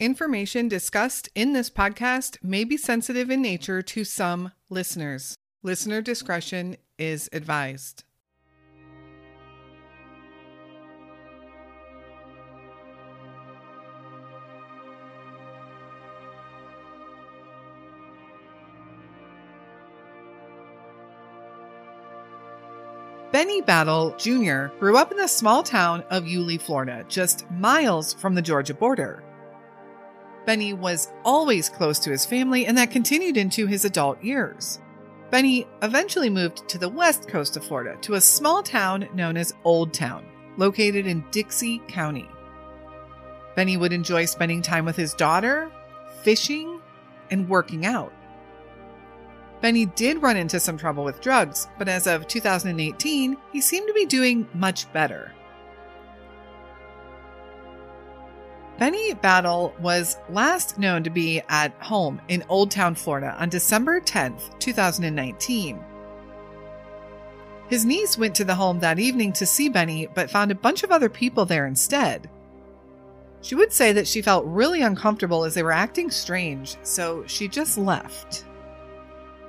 Information discussed in this podcast may be sensitive in nature to some listeners. Listener discretion is advised. Benny Battle Jr. grew up in the small town of Yulee, Florida, just miles from the Georgia border. Benny was always close to his family, and that continued into his adult years. Benny eventually moved to the west coast of Florida to a small town known as Old Town, located in Dixie County. Benny would enjoy spending time with his daughter, fishing, and working out. Benny did run into some trouble with drugs, but as of 2018, he seemed to be doing much better. Benny Battle was last known to be at home in Old Town, Florida on December 10th, 2019. His niece went to the home that evening to see Benny, but found a bunch of other people there instead. She would say that she felt really uncomfortable as they were acting strange, so she just left.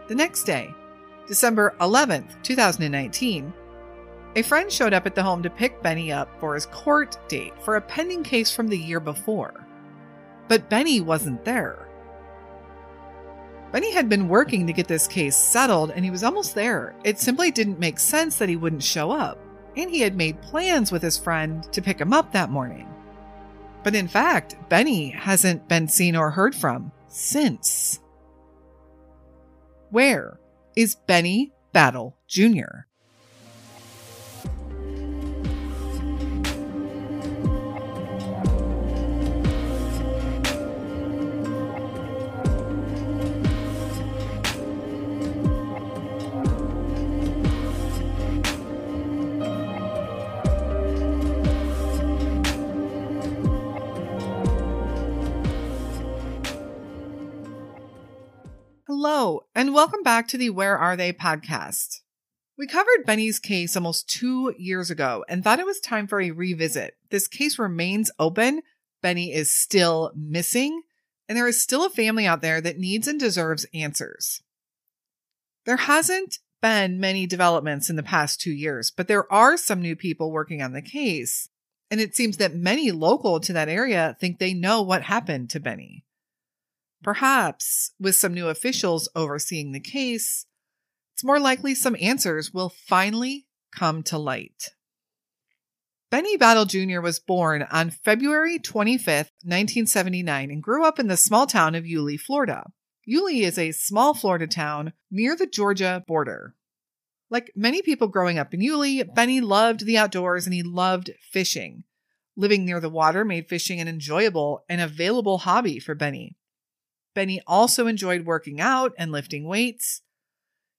The next day, December 11th, 2019, a friend showed up at the home to pick Benny up for his court date for a pending case from the year before. But Benny wasn't there. Benny had been working to get this case settled and he was almost there. It simply didn't make sense that he wouldn't show up, and he had made plans with his friend to pick him up that morning. But in fact, Benny hasn't been seen or heard from since. Where is Benny Battle Jr.? Hello, and welcome back to the Where Are They podcast. We covered Benny's case almost two years ago and thought it was time for a revisit. This case remains open. Benny is still missing, and there is still a family out there that needs and deserves answers. There hasn't been many developments in the past two years, but there are some new people working on the case. And it seems that many local to that area think they know what happened to Benny. Perhaps with some new officials overseeing the case, it's more likely some answers will finally come to light. Benny Battle Jr. was born on February 25th, 1979, and grew up in the small town of Yulee, Florida. Yulee is a small Florida town near the Georgia border. Like many people growing up in Yulee, Benny loved the outdoors and he loved fishing. Living near the water made fishing an enjoyable and available hobby for Benny. Benny also enjoyed working out and lifting weights.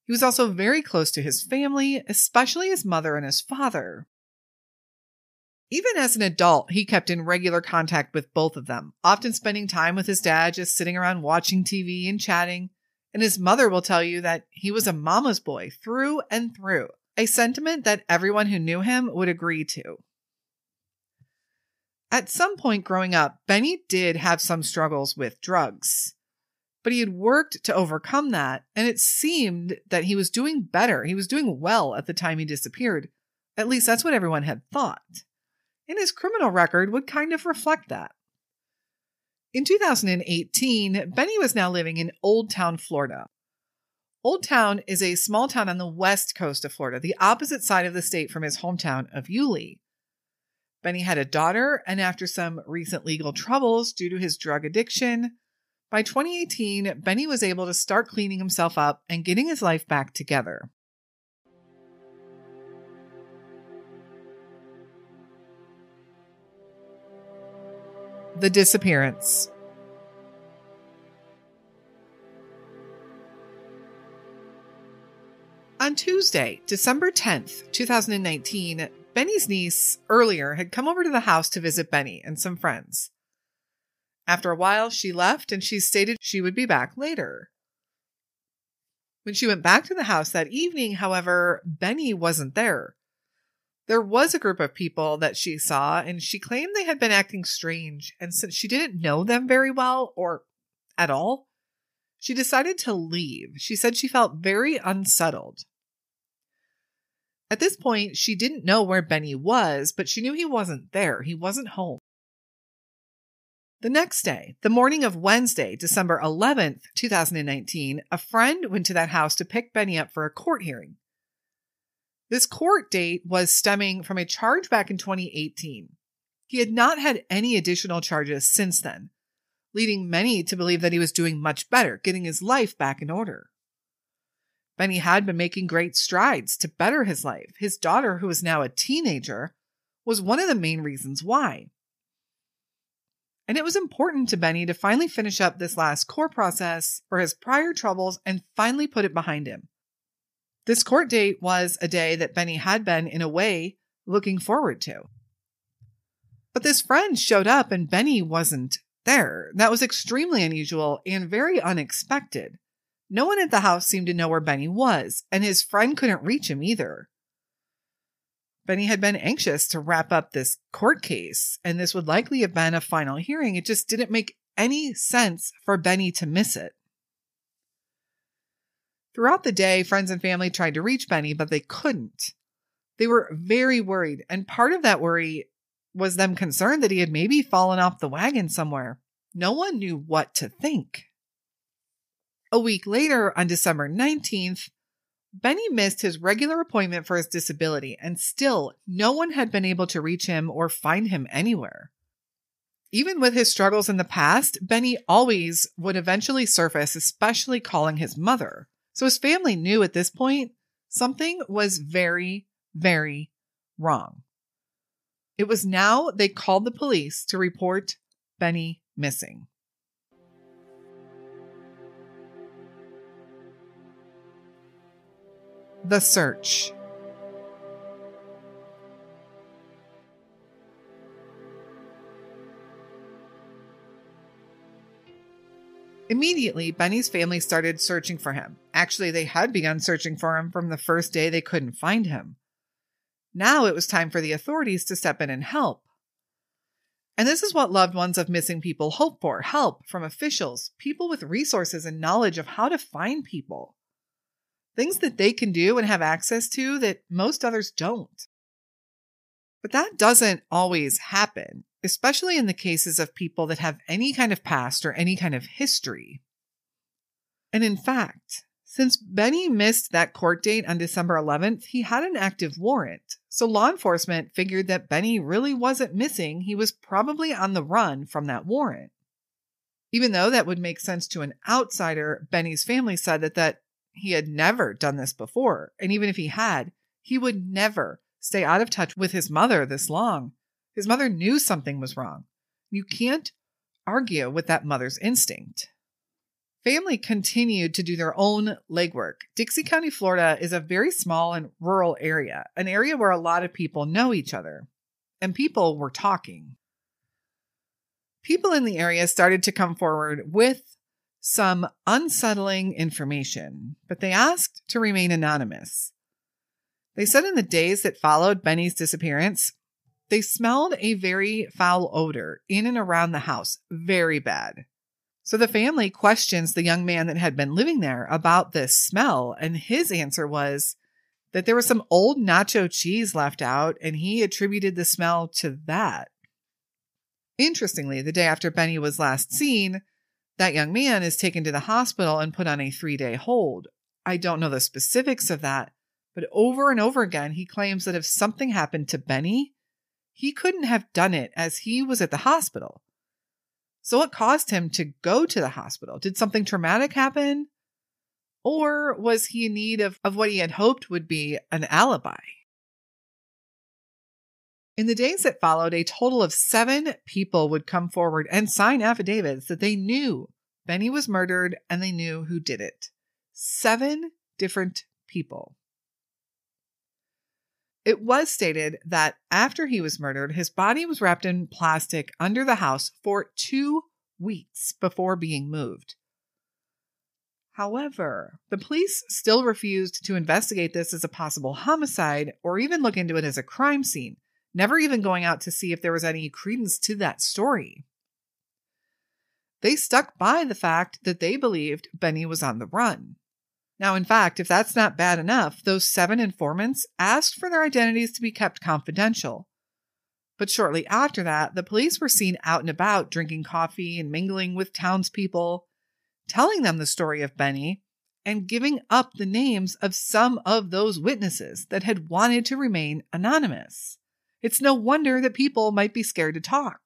He was also very close to his family, especially his mother and his father. Even as an adult, he kept in regular contact with both of them, often spending time with his dad just sitting around watching TV and chatting. And his mother will tell you that he was a mama's boy through and through, a sentiment that everyone who knew him would agree to. At some point growing up, Benny did have some struggles with drugs but he had worked to overcome that. And it seemed that he was doing better. He was doing well at the time he disappeared. At least that's what everyone had thought. And his criminal record would kind of reflect that. In 2018, Benny was now living in Old Town, Florida. Old Town is a small town on the west coast of Florida, the opposite side of the state from his hometown of Yulee. Benny had a daughter, and after some recent legal troubles due to his drug addiction, by 2018, Benny was able to start cleaning himself up and getting his life back together. The disappearance. On Tuesday, December 10th, 2019, Benny's niece earlier had come over to the house to visit Benny and some friends. After a while, she left and she stated she would be back later. When she went back to the house that evening, however, Benny wasn't there. There was a group of people that she saw, and she claimed they had been acting strange. And since she didn't know them very well or at all, she decided to leave. She said she felt very unsettled. At this point, she didn't know where Benny was, but she knew he wasn't there. He wasn't home. The next day, the morning of Wednesday, December 11th, 2019, a friend went to that house to pick Benny up for a court hearing. This court date was stemming from a charge back in 2018. He had not had any additional charges since then, leading many to believe that he was doing much better, getting his life back in order. Benny had been making great strides to better his life. His daughter, who was now a teenager, was one of the main reasons why. And it was important to Benny to finally finish up this last court process for his prior troubles and finally put it behind him. This court date was a day that Benny had been, in a way, looking forward to. But this friend showed up and Benny wasn't there. That was extremely unusual and very unexpected. No one at the house seemed to know where Benny was, and his friend couldn't reach him either. Benny had been anxious to wrap up this court case, and this would likely have been a final hearing. It just didn't make any sense for Benny to miss it. Throughout the day, friends and family tried to reach Benny, but they couldn't. They were very worried, and part of that worry was them concerned that he had maybe fallen off the wagon somewhere. No one knew what to think. A week later, on December 19th, Benny missed his regular appointment for his disability, and still no one had been able to reach him or find him anywhere. Even with his struggles in the past, Benny always would eventually surface, especially calling his mother. So his family knew at this point something was very, very wrong. It was now they called the police to report Benny missing. The Search. Immediately, Benny's family started searching for him. Actually, they had begun searching for him from the first day they couldn't find him. Now it was time for the authorities to step in and help. And this is what loved ones of missing people hope for help from officials, people with resources and knowledge of how to find people things that they can do and have access to that most others don't. But that doesn't always happen, especially in the cases of people that have any kind of past or any kind of history. And in fact, since Benny missed that court date on December 11th, he had an active warrant. So law enforcement figured that Benny really wasn't missing. He was probably on the run from that warrant. Even though that would make sense to an outsider, Benny's family said that that he had never done this before. And even if he had, he would never stay out of touch with his mother this long. His mother knew something was wrong. You can't argue with that mother's instinct. Family continued to do their own legwork. Dixie County, Florida is a very small and rural area, an area where a lot of people know each other, and people were talking. People in the area started to come forward with some unsettling information, but they asked to remain anonymous. They said in the days that followed Benny's disappearance, they smelled a very foul odor in and around the house, very bad. So the family questions the young man that had been living there about this smell, and his answer was that there was some old nacho cheese left out, and he attributed the smell to that. Interestingly, the day after Benny was last seen, that young man is taken to the hospital and put on a three day hold. I don't know the specifics of that, but over and over again, he claims that if something happened to Benny, he couldn't have done it as he was at the hospital. So, what caused him to go to the hospital? Did something traumatic happen? Or was he in need of, of what he had hoped would be an alibi? In the days that followed, a total of seven people would come forward and sign affidavits that they knew Benny was murdered and they knew who did it. Seven different people. It was stated that after he was murdered, his body was wrapped in plastic under the house for two weeks before being moved. However, the police still refused to investigate this as a possible homicide or even look into it as a crime scene, never even going out to see if there was any credence to that story. They stuck by the fact that they believed Benny was on the run. Now, in fact, if that's not bad enough, those seven informants asked for their identities to be kept confidential. But shortly after that, the police were seen out and about drinking coffee and mingling with townspeople, telling them the story of Benny, and giving up the names of some of those witnesses that had wanted to remain anonymous. It's no wonder that people might be scared to talk.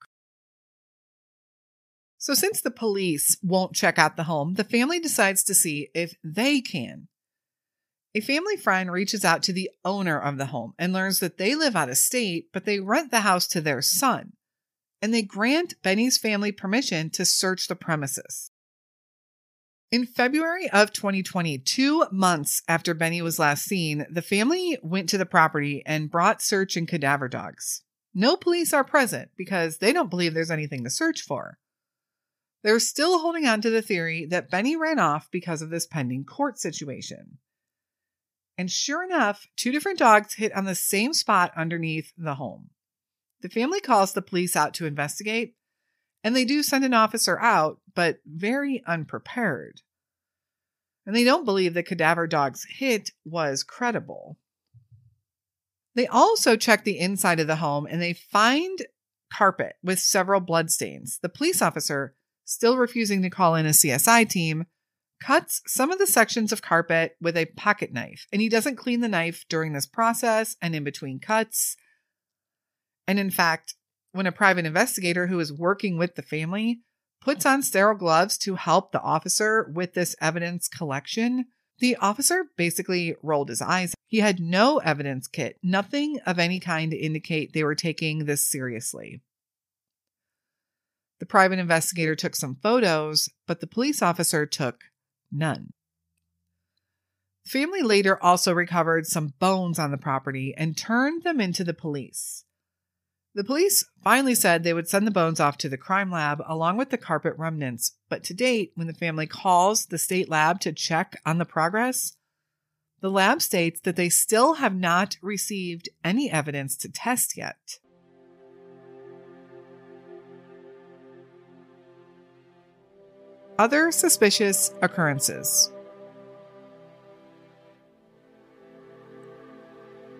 So, since the police won't check out the home, the family decides to see if they can. A family friend reaches out to the owner of the home and learns that they live out of state, but they rent the house to their son. And they grant Benny's family permission to search the premises. In February of 2020, two months after Benny was last seen, the family went to the property and brought search and cadaver dogs. No police are present because they don't believe there's anything to search for. They're still holding on to the theory that Benny ran off because of this pending court situation. And sure enough, two different dogs hit on the same spot underneath the home. The family calls the police out to investigate, and they do send an officer out, but very unprepared. And they don't believe the cadaver dog's hit was credible. They also check the inside of the home and they find carpet with several bloodstains. The police officer still refusing to call in a CSI team, cuts some of the sections of carpet with a pocket knife. And he doesn't clean the knife during this process and in between cuts. And in fact, when a private investigator who is working with the family puts on sterile gloves to help the officer with this evidence collection, the officer basically rolled his eyes. He had no evidence kit, nothing of any kind to indicate they were taking this seriously. The private investigator took some photos, but the police officer took none. The family later also recovered some bones on the property and turned them into the police. The police finally said they would send the bones off to the crime lab along with the carpet remnants, but to date, when the family calls the state lab to check on the progress, the lab states that they still have not received any evidence to test yet. Other suspicious occurrences.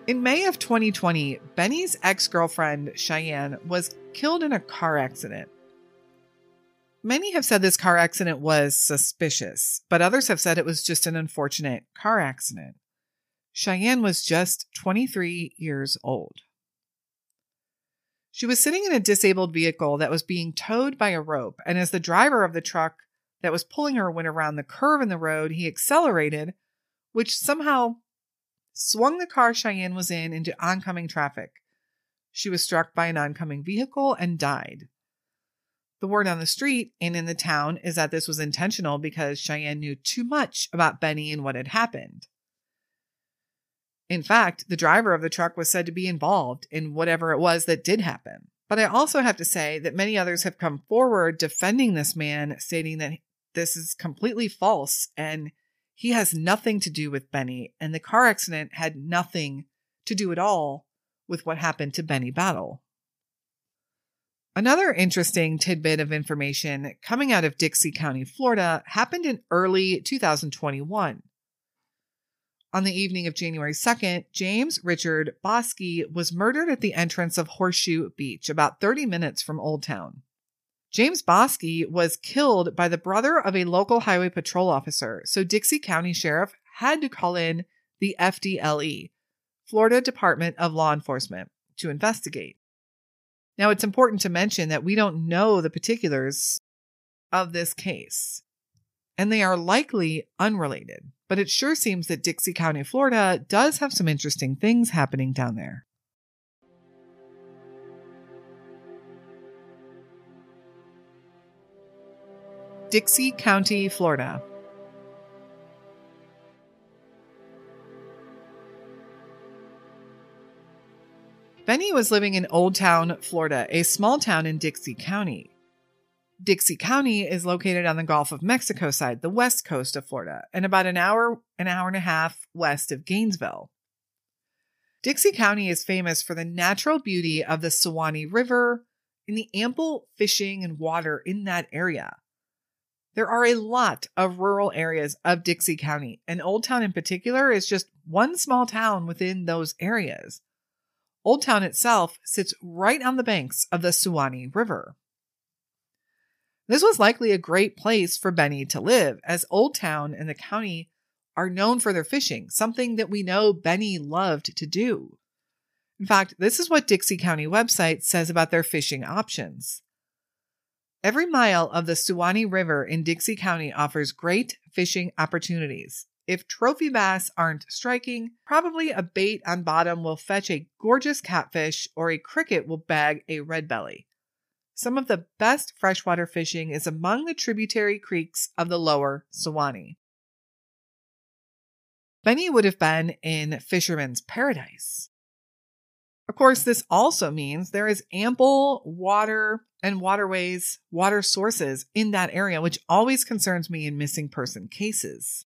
In May of 2020, Benny's ex girlfriend, Cheyenne, was killed in a car accident. Many have said this car accident was suspicious, but others have said it was just an unfortunate car accident. Cheyenne was just 23 years old. She was sitting in a disabled vehicle that was being towed by a rope, and as the driver of the truck that was pulling her went around the curve in the road, he accelerated, which somehow swung the car Cheyenne was in into oncoming traffic. She was struck by an oncoming vehicle and died. The word on the street and in the town is that this was intentional because Cheyenne knew too much about Benny and what had happened. In fact, the driver of the truck was said to be involved in whatever it was that did happen. But I also have to say that many others have come forward defending this man, stating that this is completely false and he has nothing to do with Benny. And the car accident had nothing to do at all with what happened to Benny Battle. Another interesting tidbit of information coming out of Dixie County, Florida, happened in early 2021. On the evening of January 2nd, James Richard Bosky was murdered at the entrance of Horseshoe Beach, about 30 minutes from Old Town. James Bosky was killed by the brother of a local highway patrol officer, so Dixie County Sheriff had to call in the FDLE, Florida Department of Law Enforcement, to investigate. Now, it's important to mention that we don't know the particulars of this case, and they are likely unrelated, but it sure seems that Dixie County, Florida does have some interesting things happening down there. Dixie County, Florida. Benny was living in Old Town, Florida, a small town in Dixie County. Dixie County is located on the Gulf of Mexico side, the west coast of Florida, and about an hour, an hour and a half west of Gainesville. Dixie County is famous for the natural beauty of the Suwannee River and the ample fishing and water in that area. There are a lot of rural areas of Dixie County, and Old Town in particular is just one small town within those areas. Old Town itself sits right on the banks of the Suwannee River. This was likely a great place for Benny to live, as Old Town and the county are known for their fishing, something that we know Benny loved to do. In fact, this is what Dixie County website says about their fishing options. Every mile of the Suwannee River in Dixie County offers great fishing opportunities. If trophy bass aren't striking, probably a bait on bottom will fetch a gorgeous catfish or a cricket will bag a red belly. Some of the best freshwater fishing is among the tributary creeks of the lower Suwannee. Many would have been in fisherman's paradise. Of course, this also means there is ample water and waterways, water sources in that area, which always concerns me in missing person cases.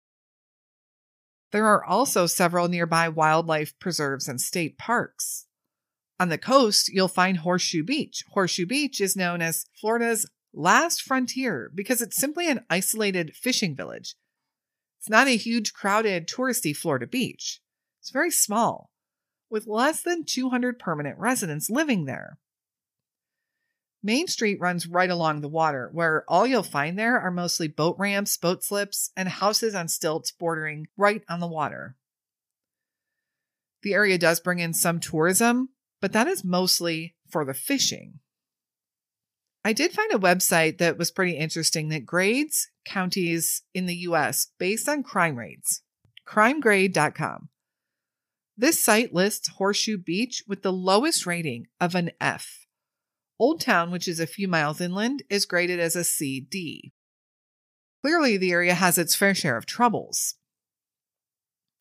There are also several nearby wildlife preserves and state parks. On the coast, you'll find Horseshoe Beach. Horseshoe Beach is known as Florida's last frontier because it's simply an isolated fishing village. It's not a huge, crowded, touristy Florida beach. It's very small, with less than 200 permanent residents living there. Main Street runs right along the water, where all you'll find there are mostly boat ramps, boat slips, and houses on stilts bordering right on the water. The area does bring in some tourism, but that is mostly for the fishing. I did find a website that was pretty interesting that grades counties in the US based on crime rates. crimegrade.com. This site lists Horseshoe Beach with the lowest rating of an F. Old Town, which is a few miles inland, is graded as a CD. Clearly, the area has its fair share of troubles.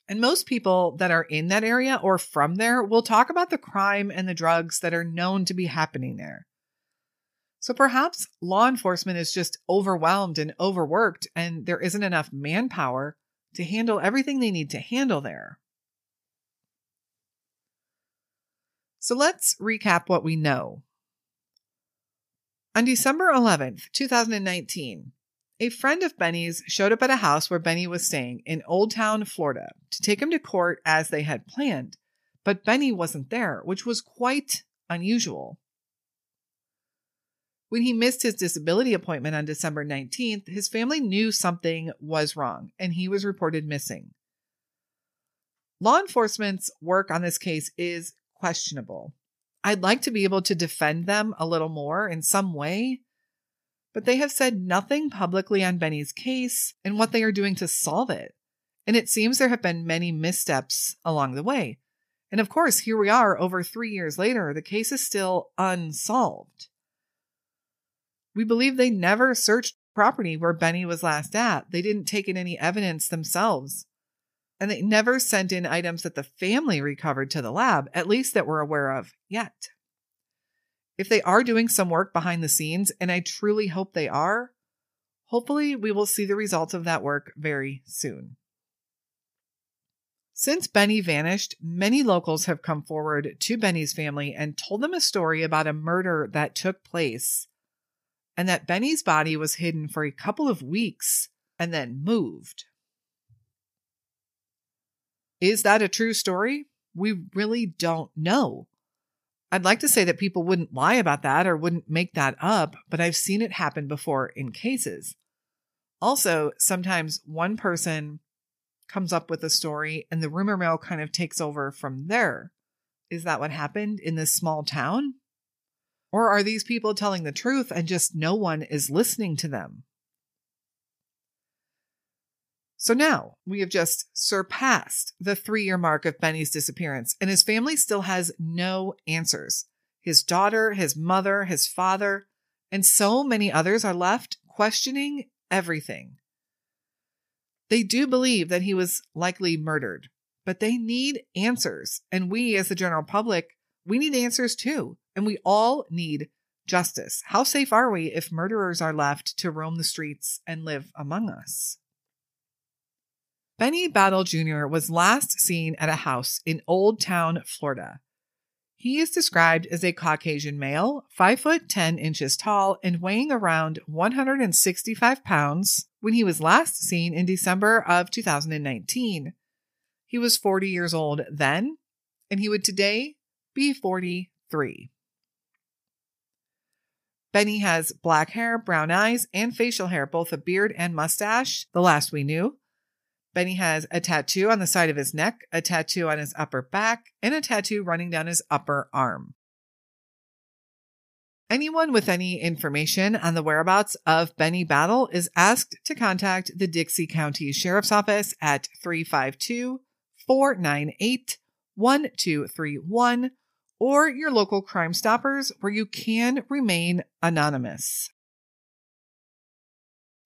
And most people that are in that area or from there will talk about the crime and the drugs that are known to be happening there. So perhaps law enforcement is just overwhelmed and overworked, and there isn't enough manpower to handle everything they need to handle there. So let's recap what we know. On December 11th, 2019, a friend of Benny's showed up at a house where Benny was staying in Old Town, Florida, to take him to court as they had planned. But Benny wasn't there, which was quite unusual. When he missed his disability appointment on December 19th, his family knew something was wrong and he was reported missing. Law enforcement's work on this case is questionable. I'd like to be able to defend them a little more in some way, but they have said nothing publicly on Benny's case and what they are doing to solve it. And it seems there have been many missteps along the way. And of course, here we are over three years later, the case is still unsolved. We believe they never searched property where Benny was last at. They didn't take in any evidence themselves and they never sent in items that the family recovered to the lab, at least that we're aware of yet. If they are doing some work behind the scenes, and I truly hope they are, hopefully we will see the results of that work very soon. Since Benny vanished, many locals have come forward to Benny's family and told them a story about a murder that took place and that Benny's body was hidden for a couple of weeks and then moved. Is that a true story? We really don't know. I'd like to say that people wouldn't lie about that or wouldn't make that up, but I've seen it happen before in cases. Also, sometimes one person comes up with a story and the rumor mill kind of takes over from there. Is that what happened in this small town? Or are these people telling the truth and just no one is listening to them? So now we have just surpassed the three year mark of Benny's disappearance, and his family still has no answers. His daughter, his mother, his father, and so many others are left questioning everything. They do believe that he was likely murdered, but they need answers. And we, as the general public, we need answers too. And we all need justice. How safe are we if murderers are left to roam the streets and live among us? Benny Battle Jr. was last seen at a house in Old Town, Florida. He is described as a Caucasian male, 5 foot 10 inches tall, and weighing around 165 pounds when he was last seen in December of 2019. He was 40 years old then, and he would today be 43. Benny has black hair, brown eyes, and facial hair, both a beard and mustache, the last we knew. Benny has a tattoo on the side of his neck, a tattoo on his upper back, and a tattoo running down his upper arm. Anyone with any information on the whereabouts of Benny Battle is asked to contact the Dixie County Sheriff's Office at 352 498 1231 or your local Crime Stoppers where you can remain anonymous.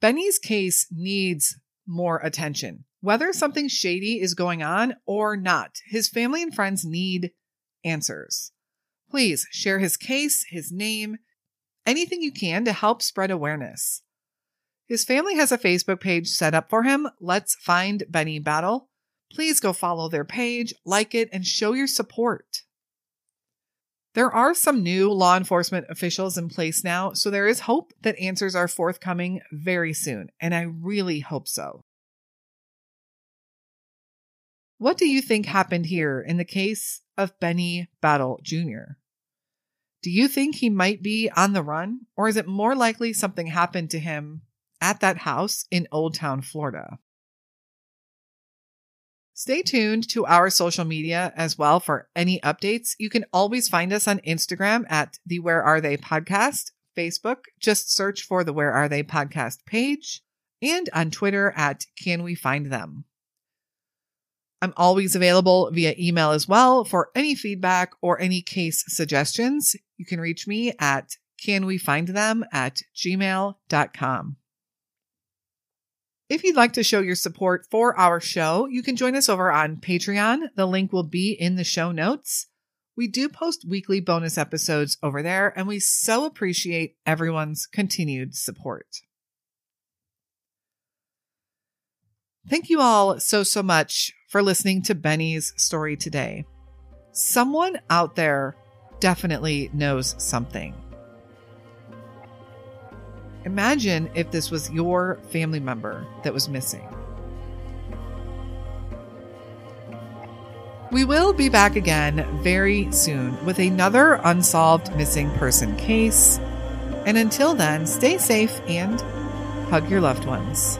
Benny's case needs more attention. Whether mm-hmm. something shady is going on or not, his family and friends need answers. Please share his case, his name, anything you can to help spread awareness. His family has a Facebook page set up for him. Let's find Benny Battle. Please go follow their page, like it, and show your support. There are some new law enforcement officials in place now, so there is hope that answers are forthcoming very soon, and I really hope so. What do you think happened here in the case of Benny Battle Jr.? Do you think he might be on the run, or is it more likely something happened to him at that house in Old Town, Florida? Stay tuned to our social media as well for any updates. You can always find us on Instagram at the Where Are They podcast, Facebook, just search for the Where Are They podcast page, and on Twitter at Can We Find Them. I'm always available via email as well for any feedback or any case suggestions. You can reach me at canwefindthem at gmail.com. If you'd like to show your support for our show, you can join us over on Patreon. The link will be in the show notes. We do post weekly bonus episodes over there, and we so appreciate everyone's continued support. Thank you all so, so much for listening to Benny's story today. Someone out there definitely knows something. Imagine if this was your family member that was missing. We will be back again very soon with another unsolved missing person case. And until then, stay safe and hug your loved ones.